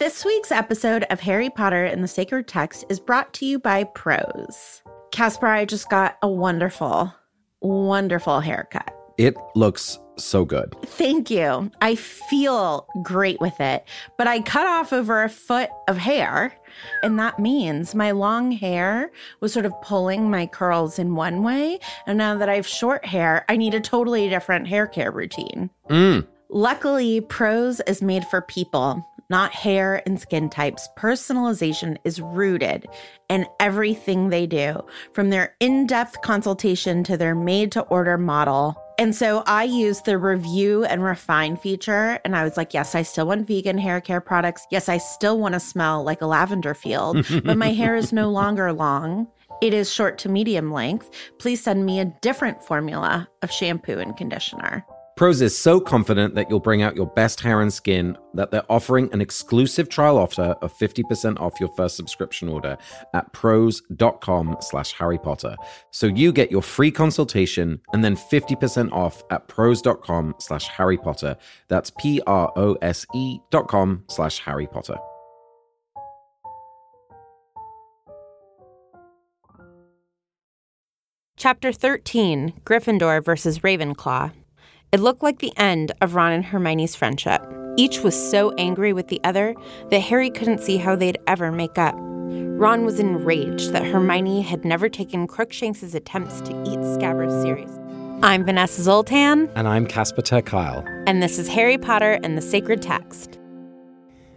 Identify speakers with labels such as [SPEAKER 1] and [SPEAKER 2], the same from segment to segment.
[SPEAKER 1] This week's episode of Harry Potter and the Sacred Text is brought to you by Prose. Casper, I just got a wonderful, wonderful haircut.
[SPEAKER 2] It looks so good.
[SPEAKER 1] Thank you. I feel great with it, but I cut off over a foot of hair, and that means my long hair was sort of pulling my curls in one way. And now that I have short hair, I need a totally different hair care routine.
[SPEAKER 2] Mm.
[SPEAKER 1] Luckily, Prose is made for people, not hair and skin types. Personalization is rooted in everything they do, from their in depth consultation to their made to order model. And so I used the review and refine feature, and I was like, yes, I still want vegan hair care products. Yes, I still want to smell like a lavender field, but my hair is no longer long. It is short to medium length. Please send me a different formula of shampoo and conditioner.
[SPEAKER 2] Prose is so confident that you'll bring out your best hair and skin that they're offering an exclusive trial offer of 50% off your first subscription order at prose.com slash Harry Potter. So you get your free consultation and then 50% off at prose.com slash Harry Potter. That's P-R-O-S-E dot com slash Harry Potter.
[SPEAKER 3] Chapter 13 Gryffindor versus Ravenclaw. It looked like the end of Ron and Hermione's friendship. Each was so angry with the other that Harry couldn't see how they'd ever make up. Ron was enraged that Hermione had never taken Crookshanks's attempts to eat Scabbers seriously. I'm Vanessa Zoltan,
[SPEAKER 4] And I'm Casper ter Kuile.
[SPEAKER 3] and this is Harry Potter and the Sacred Text.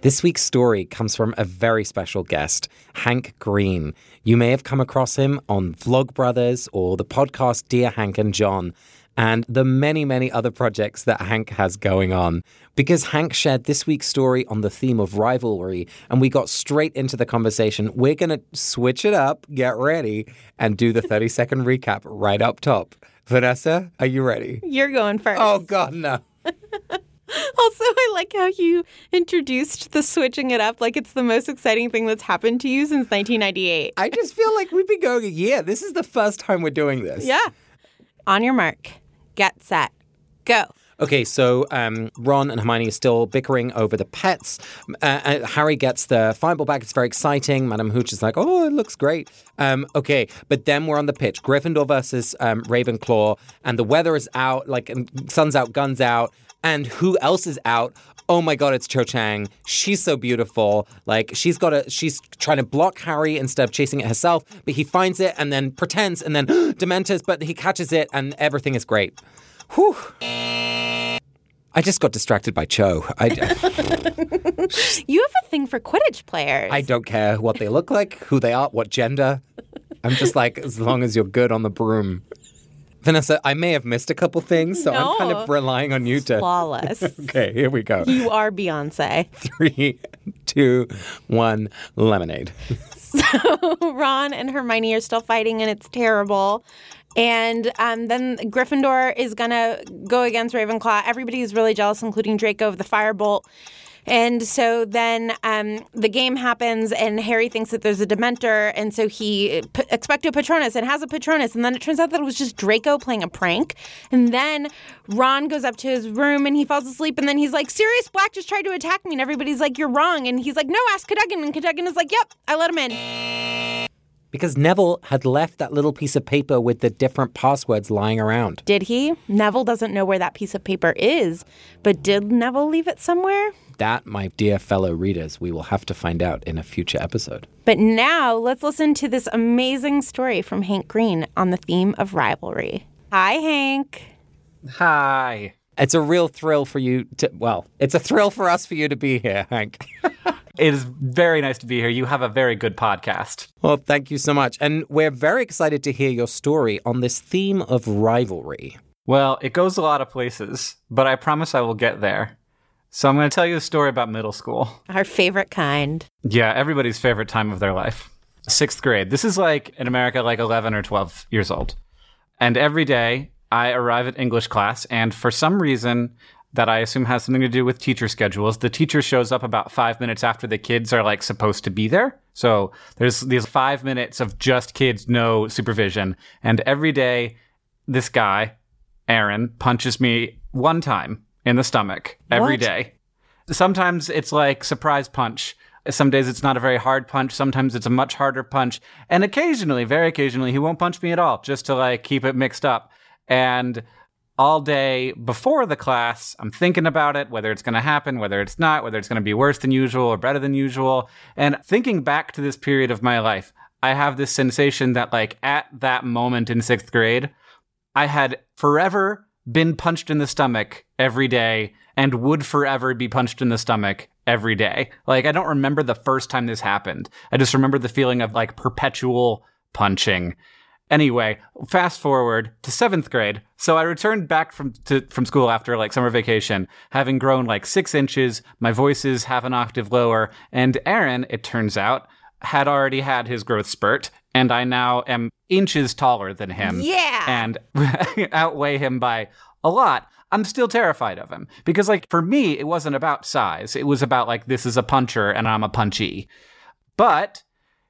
[SPEAKER 4] This week's story comes from a very special guest, Hank Green. You may have come across him on Vlogbrothers or the podcast Dear Hank and John, and the many, many other projects that Hank has going on. Because Hank shared this week's story on the theme of rivalry, and we got straight into the conversation, we're going to switch it up, get ready, and do the 30 second recap right up top. Vanessa, are you ready?
[SPEAKER 3] You're going first.
[SPEAKER 4] Oh, God, no.
[SPEAKER 3] Also, I like how you introduced the switching it up like it's the most exciting thing that's happened to you since 1998.
[SPEAKER 4] I just feel like we've been going a year. This is the first time we're doing this.
[SPEAKER 3] Yeah. On your mark, get set, go.
[SPEAKER 4] Okay, so um, Ron and Hermione are still bickering over the pets. Uh, uh, Harry gets the Firebolt back. It's very exciting. Madame Hooch is like, oh, it looks great. Um, okay, but then we're on the pitch. Gryffindor versus um, Ravenclaw, and the weather is out, like sun's out, guns out. And who else is out? Oh my god, it's Cho Chang. She's so beautiful. Like she's got a she's trying to block Harry instead of chasing it herself, but he finds it and then pretends and then Dementors, but he catches it and everything is great. Whew. I just got distracted by Cho. I,
[SPEAKER 3] You have a thing for Quidditch players.
[SPEAKER 4] I don't care what they look like, who they are, what gender. I'm just like, as long as you're good on the broom. Vanessa, I may have missed a couple things, so I'm kind of relying on you to.
[SPEAKER 3] Flawless.
[SPEAKER 4] Okay, here we go.
[SPEAKER 3] you are Beyonce.
[SPEAKER 4] Three, two, one, lemonade.
[SPEAKER 3] So Ron and Hermione are still fighting, and it's terrible. And um, then Gryffindor is gonna go against Ravenclaw. Everybody is really jealous, including Draco of the Firebolt. And so then um, the game happens, and Harry thinks that there's a Dementor, and so he p- expecto Patronus and has a Patronus, and then it turns out that it was just Draco playing a prank. And then Ron goes up to his room and he falls asleep, and then he's like, "Sirius Black just tried to attack me," and everybody's like, "You're wrong," and he's like, "No, ask Cadogan," and Cadogan is like, "Yep, I let him in."
[SPEAKER 4] Because Neville had left that little piece of paper with the different passwords lying around.
[SPEAKER 3] Did he? Neville doesn't know where that piece of paper is, but did Neville leave it somewhere?
[SPEAKER 4] That, my dear fellow readers, we will have to find out in a future episode.
[SPEAKER 3] But now let's listen to this amazing story from Hank Green on the theme of rivalry. Hi, Hank.
[SPEAKER 5] Hi.
[SPEAKER 4] It's a real thrill for you to, well, it's a thrill for us for you to be here, Hank.
[SPEAKER 5] It is very nice to be here. You have a very good podcast.
[SPEAKER 4] well, thank you so much. And we're very excited to hear your story on this theme of rivalry.
[SPEAKER 5] Well, it goes a lot of places, but I promise I will get there. So I'm going to tell you a story about middle school.
[SPEAKER 3] Our favorite kind.
[SPEAKER 5] Yeah, everybody's favorite time of their life. Sixth grade. This is like in America, like 11 or 12 years old. And every day I arrive at English class, and for some reason that I assume has something to do with teacher schedules, the teacher shows up about five minutes after the kids are like supposed to be there. So there's these five minutes of just kids, no supervision. And every day, this guy, Aaron, punches me one time in the stomach every
[SPEAKER 3] What?
[SPEAKER 5] day. Sometimes it's like surprise punch. Some days it's not a very hard punch. Sometimes it's a much harder punch. And occasionally, very occasionally, he won't punch me at all just to like keep it mixed up. And all day before the class, I'm thinking about it, whether it's going to happen, whether it's not, whether it's going to be worse than usual or better than usual. And thinking back to this period of my life, I have this sensation that like at that moment in sixth grade, I had forever been punched in the stomach every day and would forever be punched in the stomach every day. Like, I don't remember the first time this happened. I just remember the feeling of like perpetual punching. Anyway, fast forward to seventh grade. So I returned back from to, from school after like summer vacation, having grown like six inches. My voice is half an octave lower, and Aaron, it turns out, had already had his growth spurt, and I now am inches taller than him.
[SPEAKER 3] Yeah.
[SPEAKER 5] and outweigh him by a lot. I'm still terrified of him because, like, for me, it wasn't about size. It was about like this is a puncher and I'm a punchy. But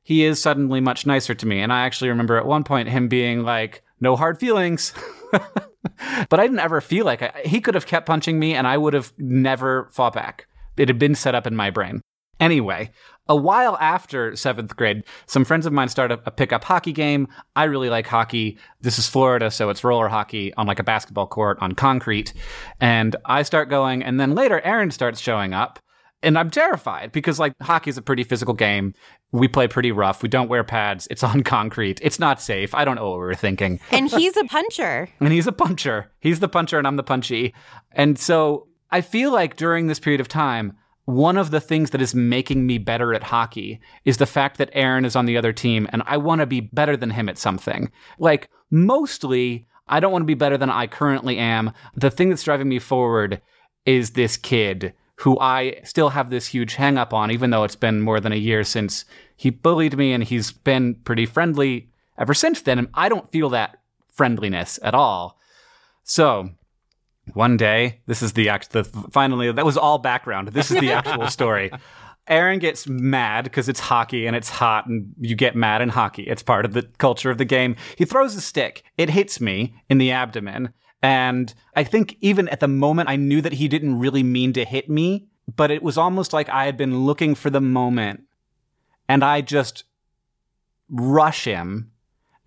[SPEAKER 5] he is suddenly much nicer to me. And I actually remember at one point him being like, no hard feelings. but I didn't ever feel like I, he could have kept punching me and I would have never fought back. It had been set up in my brain. Anyway, a while after seventh grade, some friends of mine started a pickup hockey game. I really like hockey. This is Florida, so it's roller hockey on like a basketball court on concrete. And I start going, and then later Aaron starts showing up. And I'm terrified because like hockey is a pretty physical game. We play pretty rough. We don't wear pads. It's on concrete. It's not safe. I don't know what we were thinking.
[SPEAKER 3] And he's a puncher.
[SPEAKER 5] And he's a puncher. He's the puncher and I'm the punchy. And so I feel like during this period of time, one of the things that is making me better at hockey is the fact that Aaron is on the other team and I want to be better than him at something. Like, mostly, I don't want to be better than I currently am. The thing that's driving me forward is this kid who I still have this huge hang up on, even though it's been more than a year since he bullied me and he's been pretty friendly ever since then. And I don't feel that friendliness at all. So, one day, this is the act. The finally, that was all background. This is the actual story. Aaron gets mad because it's hockey and it's hot, and you get mad in hockey. It's part of the culture of the game. He throws a stick. It hits me in the abdomen, and I think even at the moment, I knew that he didn't really mean to hit me, but it was almost like I had been looking for the moment, and I just rush him,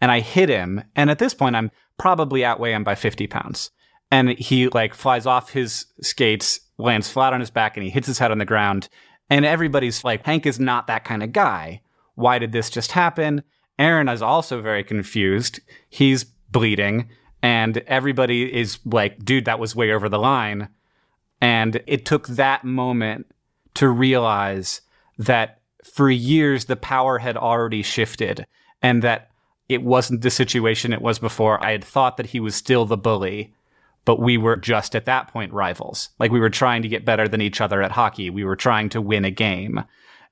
[SPEAKER 5] and I hit him, and at this point, I'm probably outweigh him by 50 pounds and he like flies off his skates, lands flat on his back, and he hits his head on the ground. And everybody's like, Hank is not that kind of guy. Why did this just happen? Aaron is also very confused. He's bleeding, and everybody is like, dude, that was way over the line. And it took that moment to realize that for years the power had already shifted and that it wasn't the situation it was before. I had thought that he was still the bully but we were just at that point rivals. Like we were trying to get better than each other at hockey. We were trying to win a game.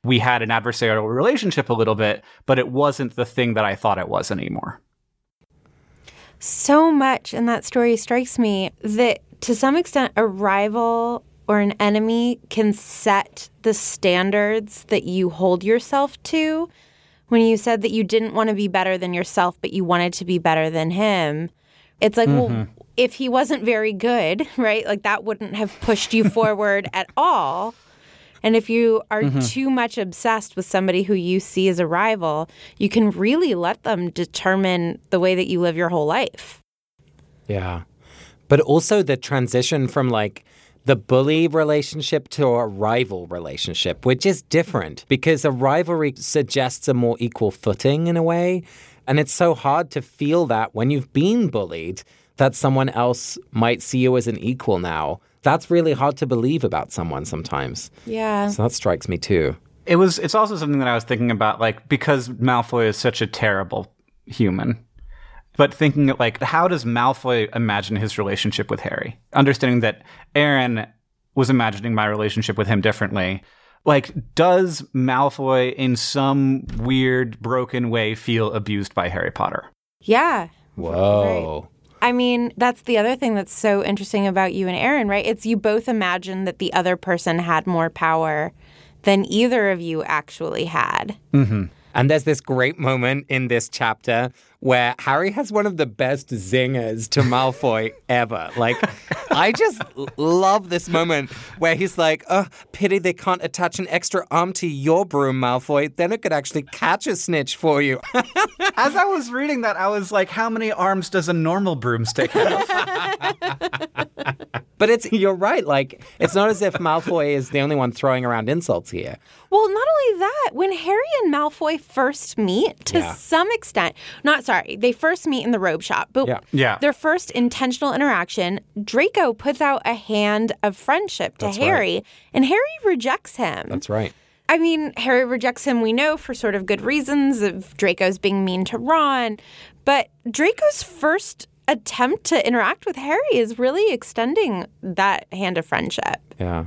[SPEAKER 5] We had an adversarial relationship a little bit, but it wasn't the thing that I thought it was anymore.
[SPEAKER 3] So much in that story strikes me that to some extent, a rival or an enemy can set the standards that you hold yourself to. When you said that you didn't want to be better than yourself, but you wanted to be better than him, it's like, well, mm-hmm. if he wasn't very good, right? Like that wouldn't have pushed you forward at all. And if you are mm-hmm. too much obsessed with somebody who you see as a rival, you can really let them determine the way that you live your whole life.
[SPEAKER 4] Yeah. But also the transition from like the bully relationship to a rival relationship, which is different because a rivalry suggests a more equal footing in a way. And it's so hard to feel that when you've been bullied, that someone else might see you as an equal now. That's really hard to believe about someone sometimes.
[SPEAKER 3] Yeah.
[SPEAKER 4] So that strikes me too.
[SPEAKER 5] It was. It's also something that I was thinking about, like because Malfoy is such a terrible human. But thinking like, how does Malfoy imagine his relationship with Harry? Understanding that Aaron was imagining my relationship with him differently. Like, does Malfoy in some weird, broken way feel abused by Harry Potter?
[SPEAKER 3] Yeah.
[SPEAKER 4] Whoa.
[SPEAKER 3] I mean, that's the other thing that's so interesting about you and Aaron, right? It's you both imagine that the other person had more power than either of you actually had. Mm-hmm.
[SPEAKER 4] And there's this great moment in this chapter where Harry has one of the best zingers to Malfoy ever. Like, I just love this moment where he's like, oh, pity they can't attach an extra arm to your broom, Malfoy. Then it could actually catch a snitch for you.
[SPEAKER 5] As I was reading that, I was like, how many arms does a normal broomstick have?
[SPEAKER 4] but it's, you're right. Like, it's not as if Malfoy is the only one throwing around insults here.
[SPEAKER 3] Well, not only that, when Harry and Malfoy first meet, to
[SPEAKER 4] Yeah.
[SPEAKER 3] some extent, not sorry, they first meet in the robe shop, but
[SPEAKER 4] Yeah.
[SPEAKER 5] Yeah.
[SPEAKER 3] their first intentional interaction, Draco puts out a hand of friendship to
[SPEAKER 4] That's right.
[SPEAKER 3] Harry, and Harry rejects him.
[SPEAKER 4] That's right.
[SPEAKER 3] I mean, Harry rejects him, we know, for sort of good reasons of Draco's being mean to Ron. But Draco's first attempt to interact with Harry is really extending that hand of friendship.
[SPEAKER 4] Yeah.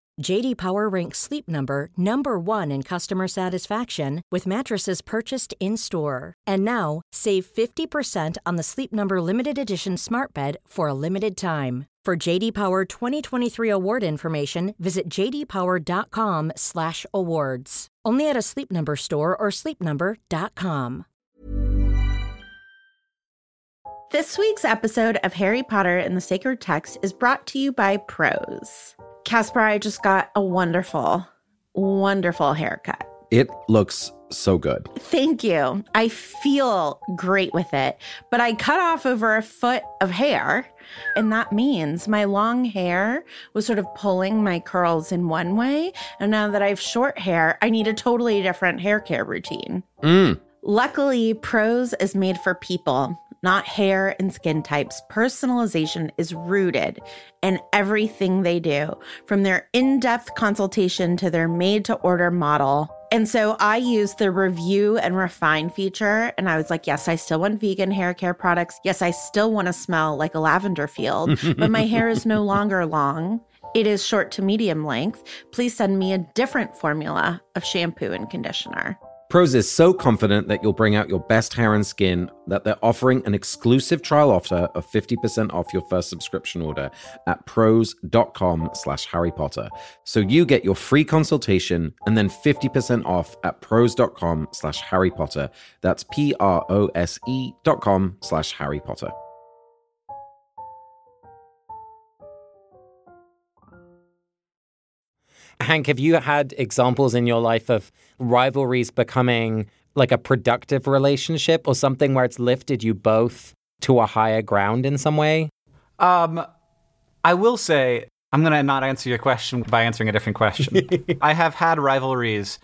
[SPEAKER 6] JD Power ranks Sleep Number number 1 in customer satisfaction with mattresses purchased in-store. And now, save 50% on the Sleep Number limited edition Smart Bed for a limited time. For JD Power 2023 award information, visit jdpower.com/awards. Only at a Sleep Number store or sleepnumber.com.
[SPEAKER 1] This week's episode of Harry Potter and the Sacred Text is brought to you by Prose. Casper, I just got a wonderful, wonderful haircut.
[SPEAKER 2] It looks so good.
[SPEAKER 1] Thank you. I feel great with it, but I cut off over a foot of hair. And that means my long hair was sort of pulling my curls in one way. And now that I have short hair, I need a totally different hair care routine.
[SPEAKER 2] Mm.
[SPEAKER 1] Luckily, Prose is made for people, not hair and skin types. Personalization is rooted in everything they do, from their in depth consultation to their made to order model. And so I used the review and refine feature, and I was like, yes, I still want vegan hair care products. Yes, I still want to smell like a lavender field, but my hair is no longer long. It is short to medium length. Please send me a different formula of shampoo and conditioner.
[SPEAKER 2] Prose is so confident that you'll bring out your best hair and skin that they're offering an exclusive trial offer of 50% off your first subscription order at prose.com slash Harry Potter. So you get your free consultation and then 50% off at prose.com slash Harry Potter. That's P-R-O-S-E dot com slash Harry Potter.
[SPEAKER 4] Hank, have you had examples in your life of rivalries becoming like a productive relationship or something where it's lifted you both to a higher ground in some way?
[SPEAKER 5] Um, I will say I'm gonna not answer your question by answering a different question. I have had rivalries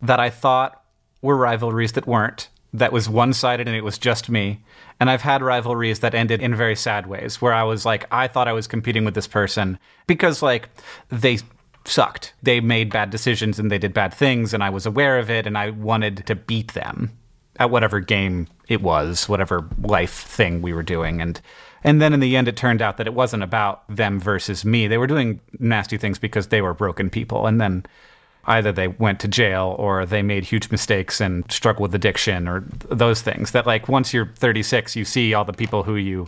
[SPEAKER 5] that I thought were rivalries that weren't. That was one sided and it was just me. And I've had rivalries that ended in very sad ways where I was like, I thought I was competing with this person because, like, they sucked. They made bad decisions and they did bad things, and I was aware of it, and I wanted to beat them at whatever game it was, whatever life thing we were doing. And and then in the end, it turned out that it wasn't about them versus me. They were doing nasty things because they were broken people. And then either they went to jail or they made huge mistakes and struggled with addiction or those things that like once you're 36 you see all the people who you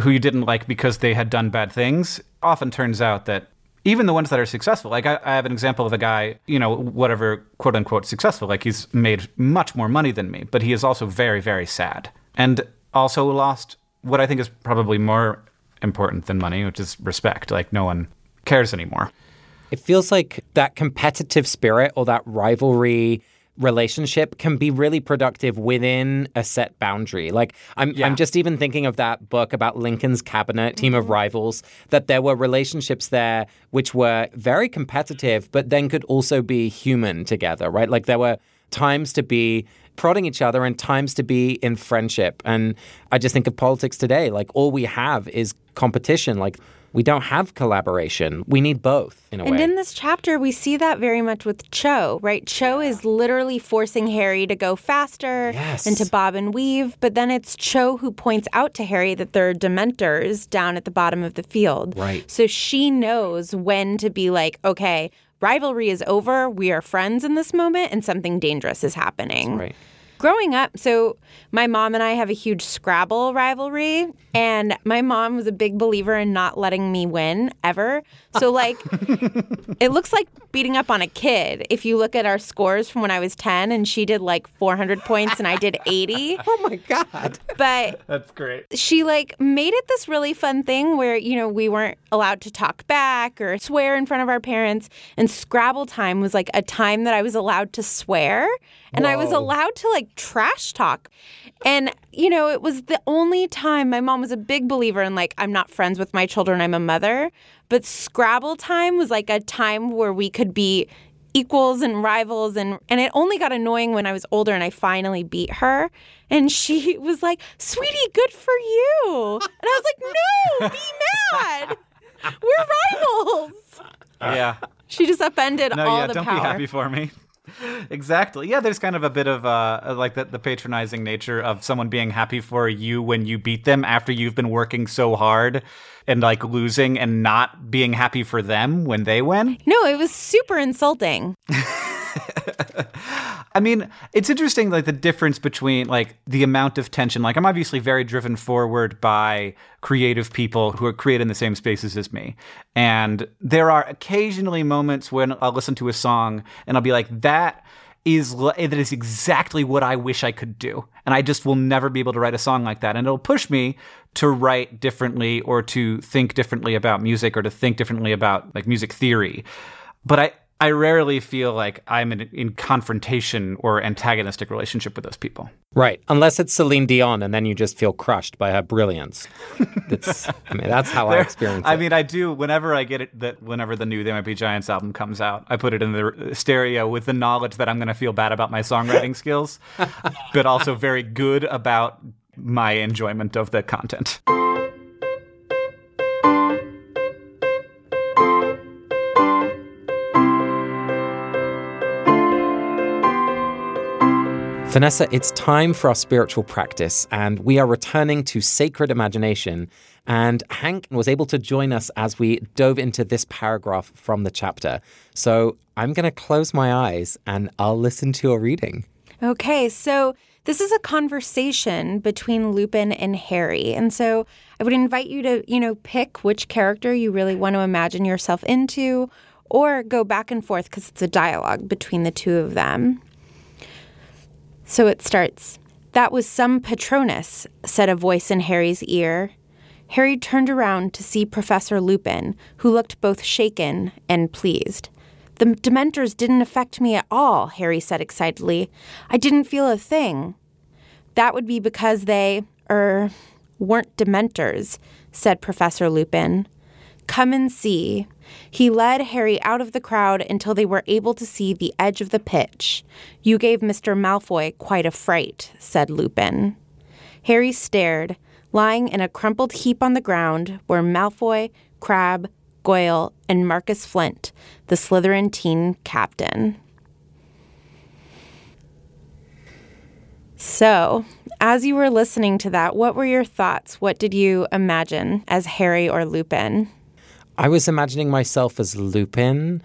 [SPEAKER 5] who you didn't like because they had done bad things often turns out that even the ones that are successful like I, I have an example of a guy you know whatever quote unquote successful like he's made much more money than me but he is also very very sad and also lost what I think is probably more important than money, which is respect. Like no one cares anymore.
[SPEAKER 4] It feels like that competitive spirit or that rivalry relationship can be really productive within a set boundary. Like I'm
[SPEAKER 5] Yeah.
[SPEAKER 4] I'm just even thinking of that book about Lincoln's cabinet, team of mm-hmm. rivals, that there were relationships there which were very competitive but then could also be human together, right? Like there were times to be prodding each other and times to be in friendship. And I just think of politics today, like all we have is competition. Like we don't have collaboration. We need both in a
[SPEAKER 3] And
[SPEAKER 4] way.
[SPEAKER 3] in this chapter, we see that very much with Cho, right? Cho is literally forcing Harry to go faster
[SPEAKER 4] Yes.
[SPEAKER 3] and to bob and weave. But then it's Cho who points out to Harry that there are dementors down at the bottom of the field.
[SPEAKER 4] Right.
[SPEAKER 3] So she knows when to be like, okay, rivalry is over. We are friends in this moment, and something dangerous is happening.
[SPEAKER 4] right.
[SPEAKER 3] Growing up, so my mom and I have a huge Scrabble rivalry, and my mom was a big believer in not letting me win ever. So, like, it looks like beating up on a kid if you look at our scores from when I was 10 and she did like 400 points and I did 80.
[SPEAKER 4] Oh my God.
[SPEAKER 3] But
[SPEAKER 5] That's great.
[SPEAKER 3] she like made it this really fun thing where you know we weren't allowed to talk back or swear in front of our parents and scrabble time was like a time that i was allowed to swear and i was allowed to like trash talk and you know it was the only time my mom was a big believer in like i'm not friends with my children i'm a mother but scrabble time was like a time where we could be equals and rivals and and it only got annoying when I was older and I finally beat her and she was like, "Sweetie, good for you." And I was like, "No, be mad. We're rivals."
[SPEAKER 5] Yeah.
[SPEAKER 3] She just upended
[SPEAKER 5] No,
[SPEAKER 3] all
[SPEAKER 5] yeah,
[SPEAKER 3] the
[SPEAKER 5] don't
[SPEAKER 3] power.
[SPEAKER 5] be happy for me. Exactly. Yeah, there's kind of a bit of uh, like the, the patronizing nature of someone being happy for you when you beat them after you've been working so hard and like losing and not being happy for them when they win.
[SPEAKER 3] No, it was super insulting.
[SPEAKER 5] I mean, it's interesting, like the difference between like the amount of tension. Like, I'm obviously very driven forward by creative people who are creating the same spaces as me, and there are occasionally moments when I'll listen to a song and I'll be like, that is that is exactly what I wish I could do," and I just will never be able to write a song like that, and it'll push me to write differently or to think differently about music or to think differently about like music theory. But I. I rarely feel like I'm in, in confrontation or antagonistic relationship with those people.
[SPEAKER 4] Right. Unless it's Celine Dion and then you just feel crushed by her brilliance. That's I mean, that's how I experience it.
[SPEAKER 5] I mean, I do. Whenever I get it, that whenever the new They Might Be Giants album comes out, I put it in the stereo with the knowledge that I'm going to feel bad about my songwriting skills, but also very good about my enjoyment of the content.
[SPEAKER 4] Vanessa, it's time for our spiritual practice, and we are returning to sacred imagination. And Hank was able to join us as we dove into this paragraph from the chapter. So I'm going to close my eyes and I'll listen to your reading.
[SPEAKER 3] Okay, so this is a conversation between Lupin and Harry. And so I would invite you to, you know, pick which character you really want to imagine yourself into or go back and forth because it's a dialogue between the two of them. So it starts That was some Patronus, said a voice in Harry's ear. Harry turned around to see Professor Lupin, who looked both shaken and pleased. The Dementors didn't affect me at all, Harry said excitedly. I didn't feel a thing. That would be because they, er, weren't Dementors, said Professor Lupin. Come and see. He led Harry out of the crowd until they were able to see the edge of the pitch. You gave Mr. Malfoy quite a fright, said Lupin. Harry stared, lying in a crumpled heap on the ground were Malfoy, Crabbe, Goyle, and Marcus Flint, the Slytherin teen captain. So, as you were listening to that, what were your thoughts? What did you imagine as Harry or Lupin?
[SPEAKER 4] I was imagining myself as Lupin,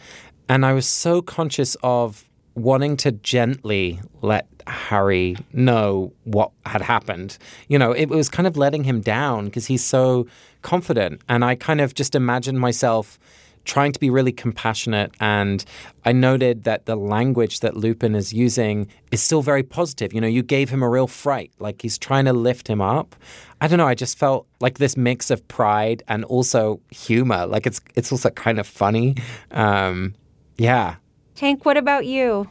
[SPEAKER 4] and I was so conscious of wanting to gently let Harry know what had happened. You know, it was kind of letting him down because he's so confident. And I kind of just imagined myself trying to be really compassionate. And I noted that the language that Lupin is using is still very positive. You know, you gave him a real fright, like he's trying to lift him up. I don't know. I just felt like this mix of pride and also humor. Like it's it's also kind of funny. Um, yeah.
[SPEAKER 3] Hank, what about you?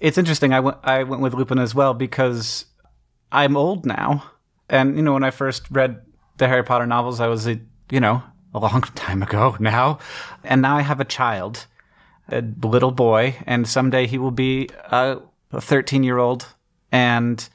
[SPEAKER 5] It's interesting. I went I went with Lupin as well because I'm old now, and you know when I first read the Harry Potter novels, I was a you know a long time ago now, and now I have a child, a little boy, and someday he will be a 13 year old, and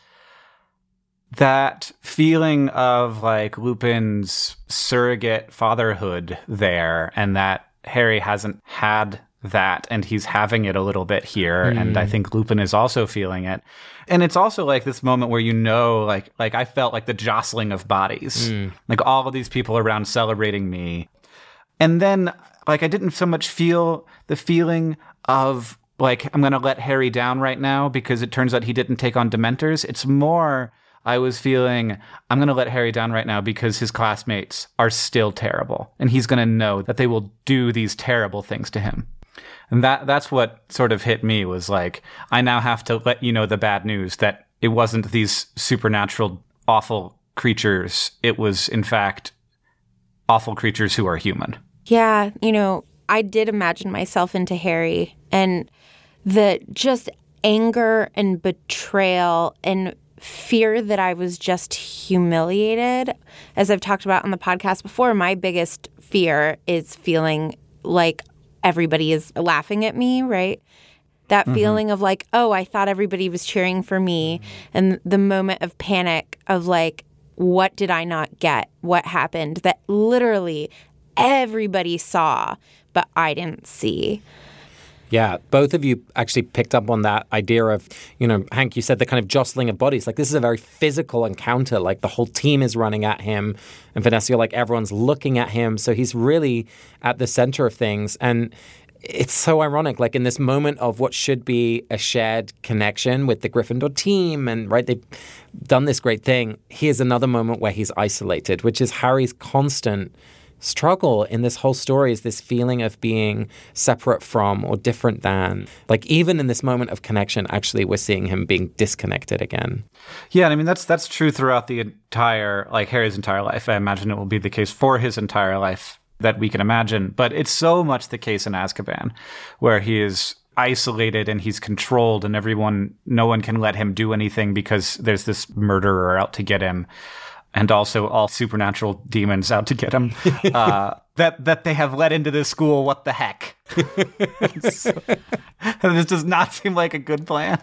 [SPEAKER 5] that feeling of like Lupin's surrogate fatherhood there, and that Harry hasn't had that and he's having it a little bit here mm. and i think lupin is also feeling it and it's also like this moment where you know like like i felt like the jostling of bodies mm. like all of these people around celebrating me and then like i didn't so much feel the feeling of like i'm gonna let harry down right now because it turns out he didn't take on dementors it's more I was feeling I'm going to let Harry down right now because his classmates are still terrible and he's going to know that they will do these terrible things to him. And that that's what sort of hit me was like I now have to let you know the bad news that it wasn't these supernatural awful creatures. It was in fact awful creatures who are human.
[SPEAKER 3] Yeah, you know, I did imagine myself into Harry and the just anger and betrayal and fear that I was just humiliated. As I've talked about on the podcast before, my biggest fear is feeling like everybody is laughing at me, right? That mm-hmm. feeling of like, oh, I thought everybody was cheering for me. And the moment of panic of like, what did I not get? What happened that literally everybody saw, but I didn't see?
[SPEAKER 4] Yeah, both of you actually picked up on that idea of, you know, Hank, you said the kind of jostling of bodies. Like this is a very physical encounter. Like the whole team is running at him, and Vanessa, you're like everyone's looking at him. So he's really at the center of things. And it's so ironic. Like in this moment of what should be a shared connection with the Gryffindor team, and right, they've done this great thing. Here's another moment where he's isolated, which is Harry's constant struggle in this whole story is this feeling of being separate from or different than. Like even in this moment of connection, actually we're seeing him being disconnected again.
[SPEAKER 5] Yeah, and I mean that's that's true throughout the entire like Harry's entire life. I imagine it will be the case for his entire life that we can imagine. But it's so much the case in Azkaban, where he is isolated and he's controlled and everyone no one can let him do anything because there's this murderer out to get him and also all supernatural demons out to get him uh, that that they have let into this school. What the heck? this does not seem like a good plan.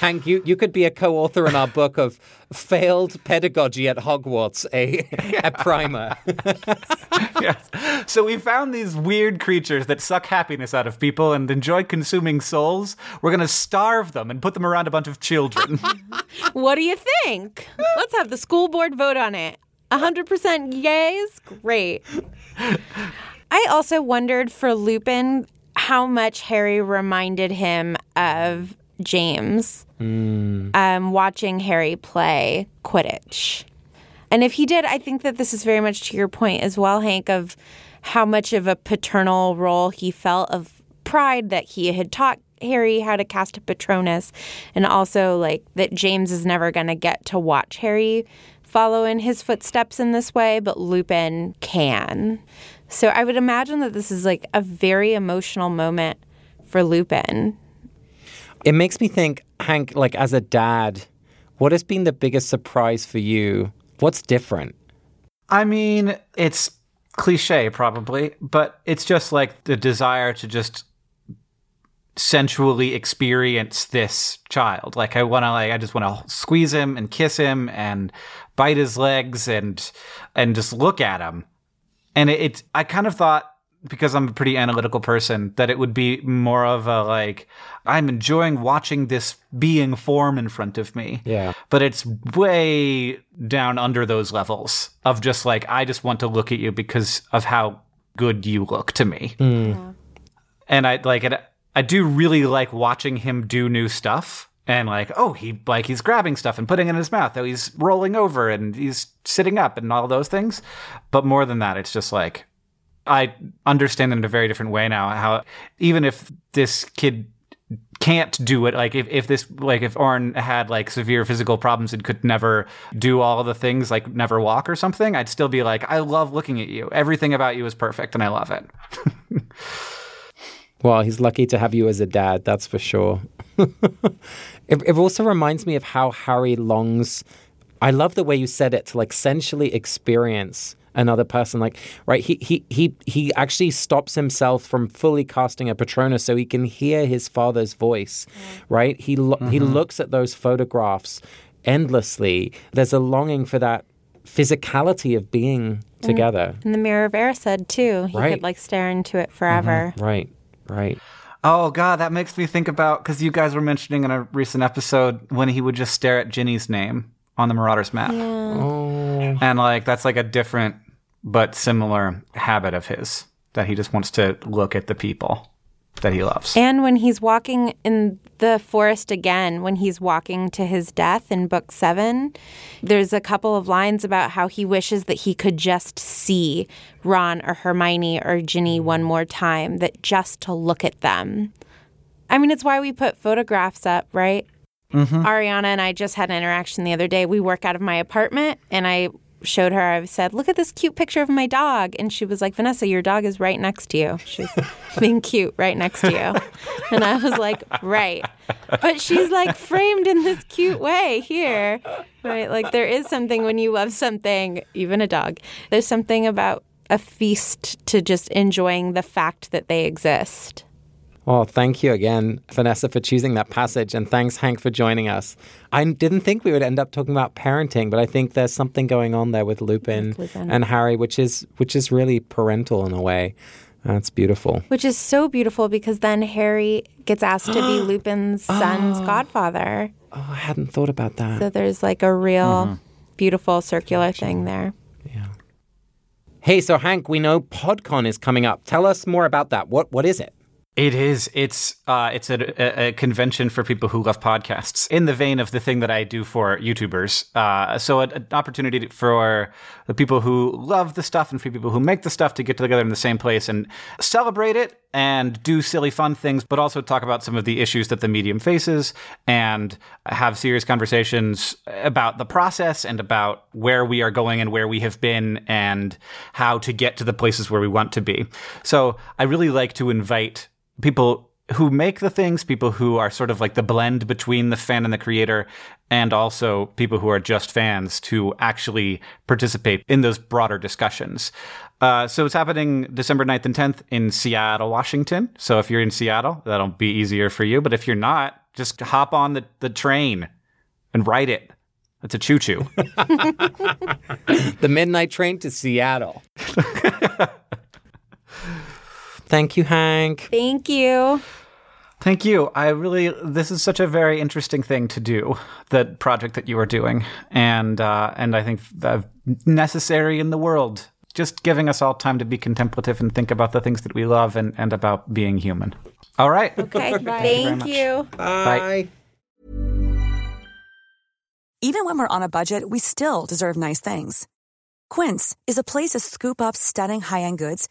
[SPEAKER 4] Hank, you, you could be a co-author in our book of failed pedagogy at Hogwarts, a, a primer.
[SPEAKER 5] yes. So we found these weird creatures that suck happiness out of people and enjoy consuming souls. We're going to starve them and put them around a bunch of children.
[SPEAKER 3] what do you think? Let's have the school board vote on it. 100% yays? Great. I also wondered for Lupin how much Harry reminded him of James mm. um, watching Harry play Quidditch. And if he did, I think that this is very much to your point as well, Hank, of how much of a paternal role he felt of pride that he had taught Harry how to cast a Patronus, and also like that James is never going to get to watch Harry follow in his footsteps in this way, but Lupin can. So I would imagine that this is like a very emotional moment for Lupin
[SPEAKER 4] it makes me think, Hank, like as a dad, what has been the biggest surprise for you? What's different?
[SPEAKER 5] I mean, it's cliche probably, but it's just like the desire to just sensually experience this child. Like I want to like I just want to squeeze him and kiss him and bite his legs and and just look at him. And it, it I kind of thought because I'm a pretty analytical person that it would be more of a like I'm enjoying watching this being form in front of me.
[SPEAKER 4] Yeah.
[SPEAKER 5] But it's way down under those levels of just like I just want to look at you because of how good you look to me. Hmm. And I like it I do really like watching him do new stuff. And like, oh, he like he's grabbing stuff and putting it in his mouth. Oh, he's rolling over and he's sitting up and all those things. But more than that, it's just like I understand it in a very different way now. How even if this kid can't do it, like if, if this like if Orin had like severe physical problems and could never do all the things, like never walk or something, I'd still be like, I love looking at you. Everything about you is perfect and I love it.
[SPEAKER 4] Well, he's lucky to have you as a dad, that's for sure. it, it also reminds me of how Harry longs. I love the way you said it to like sensually experience another person. Like, right? He he he he actually stops himself from fully casting a Patronus so he can hear his father's voice. Mm. Right? He lo- he mm-hmm. looks at those photographs endlessly. There's a longing for that physicality of being mm. together.
[SPEAKER 3] And the Mirror of Erised too. He
[SPEAKER 4] Right.
[SPEAKER 3] could like stare into it mm-hmm. forever.
[SPEAKER 4] Right. Right.
[SPEAKER 5] Oh god, that makes me think about because you guys were mentioning in a recent episode when he would just stare at Ginny's name on the Marauders map,
[SPEAKER 4] Oh.
[SPEAKER 5] and like that's like a different but similar habit of his that he just wants to look at the people that he loves.
[SPEAKER 3] And when he's walking in the forest again, when he's walking to his death in book seven, there's a couple of lines about how he wishes that he could just see Ron or Hermione or Ginny one more time, that just to look at them. I mean, it's why we put photographs up, right? Mm-hmm. Ariana and I just had an interaction the other day. We work out of my apartment, and I showed her, I said, Look at this cute picture of my dog. And she was like, Vanessa, your dog is right next to you. She's being cute right next to you. And I was like, Right. But she's like framed in this cute way here. Right. Like there is something when you love something, even a dog, there's something about a feast to just enjoying the fact that they exist.
[SPEAKER 4] Well, thank you again, Vanessa, for choosing that passage. And thanks, Hank, for joining us. I didn't think we would end up talking about parenting, but I think there's something going on there with Lupin,
[SPEAKER 3] Lupin.
[SPEAKER 4] and Harry, which is which is really parental in a way. That's beautiful.
[SPEAKER 3] Which is so beautiful because then Harry gets asked to be Lupin's son's oh. godfather.
[SPEAKER 4] Oh, I hadn't thought about that.
[SPEAKER 3] So there's like a real mm-hmm. beautiful circular thing there. Yeah.
[SPEAKER 4] Hey, so Hank, we know PodCon is coming up. Tell us more about that. What what is it?
[SPEAKER 5] It is. It's uh, it's a, a, convention for people who love podcasts, in the vein of the thing that I do for YouTubers. Uh, so, an opportunity for the people who love the stuff and for people who make the stuff to get together in the same place and celebrate it and do silly, fun things, but also talk about some of the issues that the medium faces and have serious conversations about the process and about where we are going and where we have been and how to get to the places where we want to be. So, I really like to invite people who make the things, people who are sort of like the blend between the fan and the creator, and also people who are just fans to actually participate in those broader discussions. Uh, so it's happening December 9th and 10th in Seattle, Washington. So if you're in Seattle, that'll be easier for you. But if you're not, just hop on the, the train and ride it. It's a choo choo.
[SPEAKER 4] The midnight train to Seattle. Thank you, Hank.
[SPEAKER 3] Thank you.
[SPEAKER 5] Thank you. I really, this is such a very interesting thing to do, the project that you are doing, and uh, and I think uh, necessary in the world. Just giving us all time to be contemplative and think about the things that we love and, and about being human. All right.
[SPEAKER 3] Okay.
[SPEAKER 5] very
[SPEAKER 3] Thank
[SPEAKER 5] much.
[SPEAKER 3] you.
[SPEAKER 5] Bye.
[SPEAKER 7] Even when we're on a budget, we still deserve nice things. Quince is a place to scoop up stunning high-end goods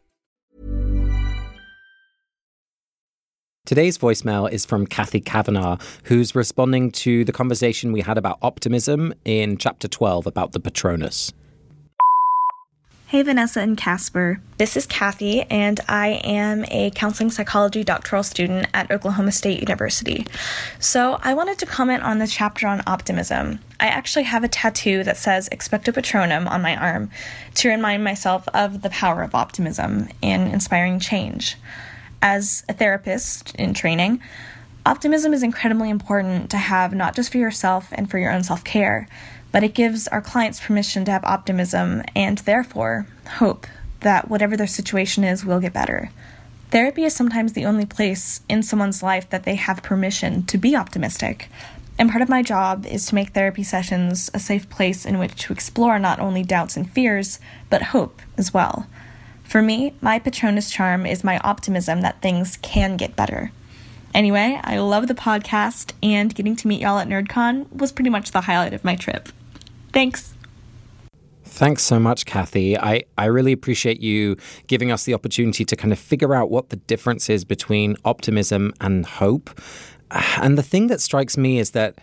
[SPEAKER 4] Today's voicemail is from Kathy Kavanagh, who's responding to the conversation we had about optimism in chapter 12 about the Patronus.
[SPEAKER 8] Hey, Vanessa and Casper. This is Kathy, and I am a counseling psychology doctoral student at Oklahoma State University. So, I wanted to comment on the chapter on optimism. I actually have a tattoo that says Expecto Patronum on my arm to remind myself of the power of optimism in inspiring change. As a therapist in training, optimism is incredibly important to have not just for yourself and for your own self care but it gives our clients permission to have optimism and therefore hope that whatever their situation is will get better. Therapy is sometimes the only place in someone's life that they have permission to be optimistic. And part of my job is to make therapy sessions a safe place in which to explore not only doubts and fears, but hope as well. For me, my Patronus charm is my optimism that things can get better. Anyway, I love the podcast, and getting to meet y'all at NerdCon was pretty much the highlight of my trip. Thanks.
[SPEAKER 4] Thanks so much, Kathy. I, I really appreciate you giving us the opportunity to kind of figure out what the difference is between optimism and hope. And the thing that strikes me is that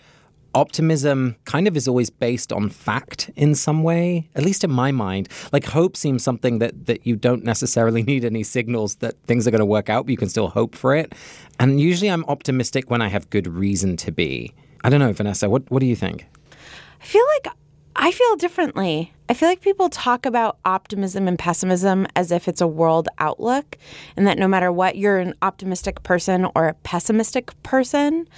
[SPEAKER 4] optimism kind of is always based on fact in some way, at least in my mind. Like hope seems something that, that you don't necessarily need any signals that things are going to work out, but you can still hope for it. And usually I'm optimistic when I have good reason to be. I don't know, Vanessa, what, what do you think?
[SPEAKER 3] I feel like I feel differently. I feel like people talk about optimism and pessimism as if it's a world outlook, and that no matter what, you're an optimistic person or a pessimistic person.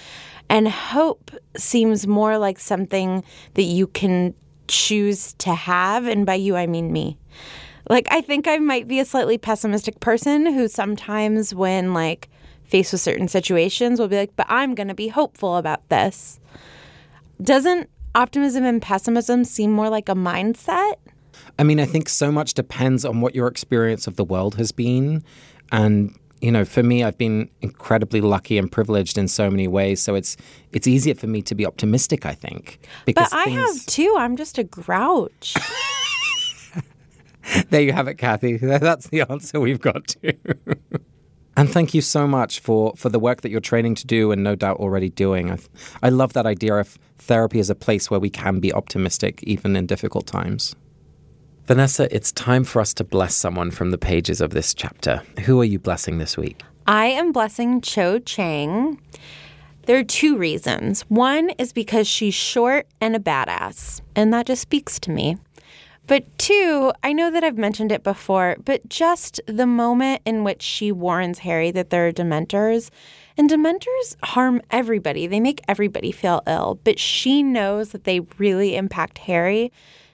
[SPEAKER 3] And hope seems more like something that you can choose to have. And by you, I mean me. Like, I think I might be a slightly pessimistic person who sometimes, when like faced with certain situations, will be like, but I'm going to be hopeful about this. Doesn't optimism and pessimism seem more like a mindset?
[SPEAKER 4] I mean, I think so much depends on what your experience of the world has been. And, you know, for me, I've been incredibly lucky and privileged in so many ways. So it's it's easier for me to be optimistic, I think.
[SPEAKER 3] Because but I things... have too. I'm just a grouch.
[SPEAKER 4] there you have it, Kathy. That's the answer we've got to. And thank you so much for, for the work that you're training to do and no doubt already doing. I, I love that idea of therapy as a place where we can be optimistic even in difficult times. Vanessa, it's time for us to bless someone from the pages of this chapter. Who are you blessing this week?
[SPEAKER 3] I am blessing Cho Chang. There are two reasons. One is because she's short and a badass, and that just speaks to me. But two, I know that I've mentioned it before, but just the moment in which she warns Harry that there are dementors, and dementors harm everybody, they make everybody feel ill, but she knows that they really impact Harry.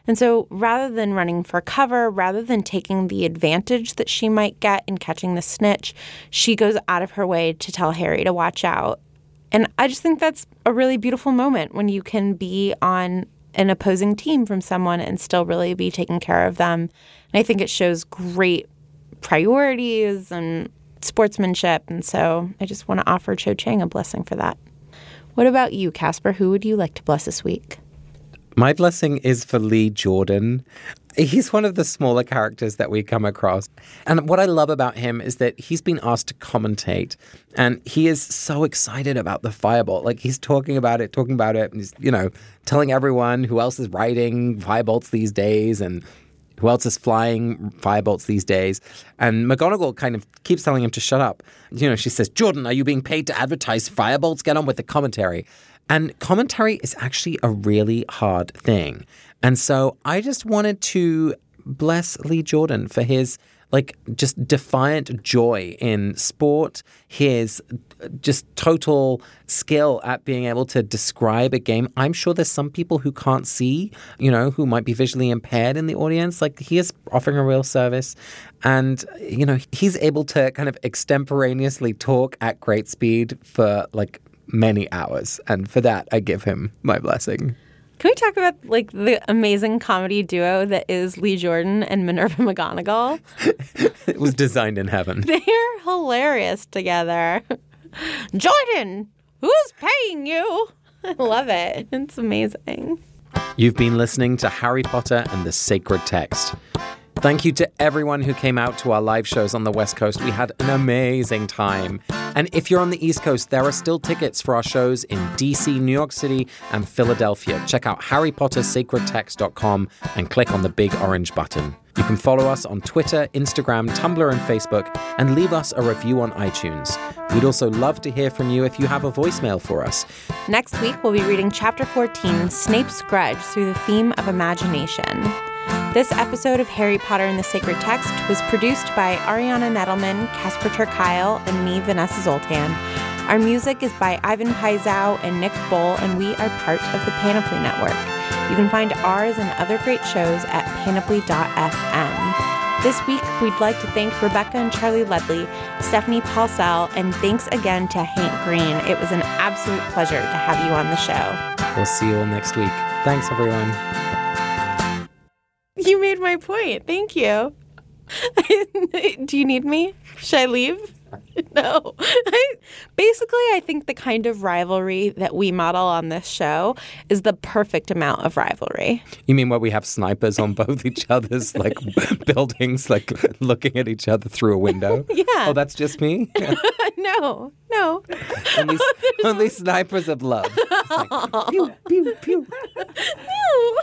[SPEAKER 3] And so rather than running for cover, rather than taking the advantage that she might get in catching the snitch, she goes out of her way to tell Harry to watch out. And I just think that's a really beautiful moment when you can be on an opposing team from someone and still really be taking care of them. And I think it shows great priorities and sportsmanship. And so I just want to offer Cho Chang a blessing for that. What about you, Casper? Who would you like to bless this week?
[SPEAKER 4] My blessing is for Lee Jordan. He's one of the smaller characters that we come across. And what I love about him is that he's been asked to commentate and he is so excited about the firebolt. Like he's talking about it, talking about it, and he's, you know, telling everyone who else is writing firebolts these days. And Who else is flying firebolts these days? And McGonagall kind of keeps telling him to shut up. You know, she says, Jordan, are you being paid to advertise firebolts? Get on with the commentary. And commentary is actually a really hard thing. And so I just wanted to bless Lee Jordan for his like just defiant joy in sport, his just total skill at being able to describe a game. I'm sure there's some people who can't see, you know, who might be visually impaired in the audience. Like he is offering a real service. And, you know, he's able to kind of extemporaneously talk at great speed for like many hours. And for that, I give him my blessing.
[SPEAKER 3] Can we talk about like the amazing comedy duo that is Lee Jordan and Minerva McGonagall?
[SPEAKER 4] it was designed in heaven.
[SPEAKER 3] They're hilarious together. Jordan, who's paying you? I love it. It's amazing.
[SPEAKER 4] You've been listening to Harry Potter and the Sacred Text. Thank you to everyone who came out to our live shows on the West Coast. We had an amazing time. And if you're on the East Coast, there are still tickets for our shows in DC, New York City, and Philadelphia. Check out harrypottersacredtext.com and click on the big orange button. You can follow us on Twitter, Instagram, Tumblr, and Facebook, and leave us a review on iTunes. We'd also love to hear from you if you have a voicemail for us.
[SPEAKER 3] Next week, we'll be reading Chapter 14, Snape's Grudge, through the theme of imagination. This episode of Harry Potter and the Sacred Text was produced by Ariana Nedelman, Casper ter Kuile, and me, Vanessa Zoltan. Our music is by Ivan Paisau and Nick Bull, and we are part of the Panoply Network. You can find ours and other great shows at panoply.fm. This week, we'd like to thank Rebecca and Charlie Ledley, Stephanie Paulsell, and thanks again to Hank Green. It was an absolute pleasure to have you on the show.
[SPEAKER 4] We'll see you all next week. Thanks, everyone.
[SPEAKER 3] You made my point. Thank you. Do you need me? Should I leave? No. I, basically, I think the kind of rivalry that we model on this show is the perfect amount of rivalry.
[SPEAKER 4] You mean where we have snipers on both each other's like buildings, like looking at each other through a window?
[SPEAKER 3] Yeah.
[SPEAKER 4] Oh, that's just me?
[SPEAKER 3] no, no.
[SPEAKER 4] only, only snipers of love. Like, pew, pew, pew.
[SPEAKER 3] No.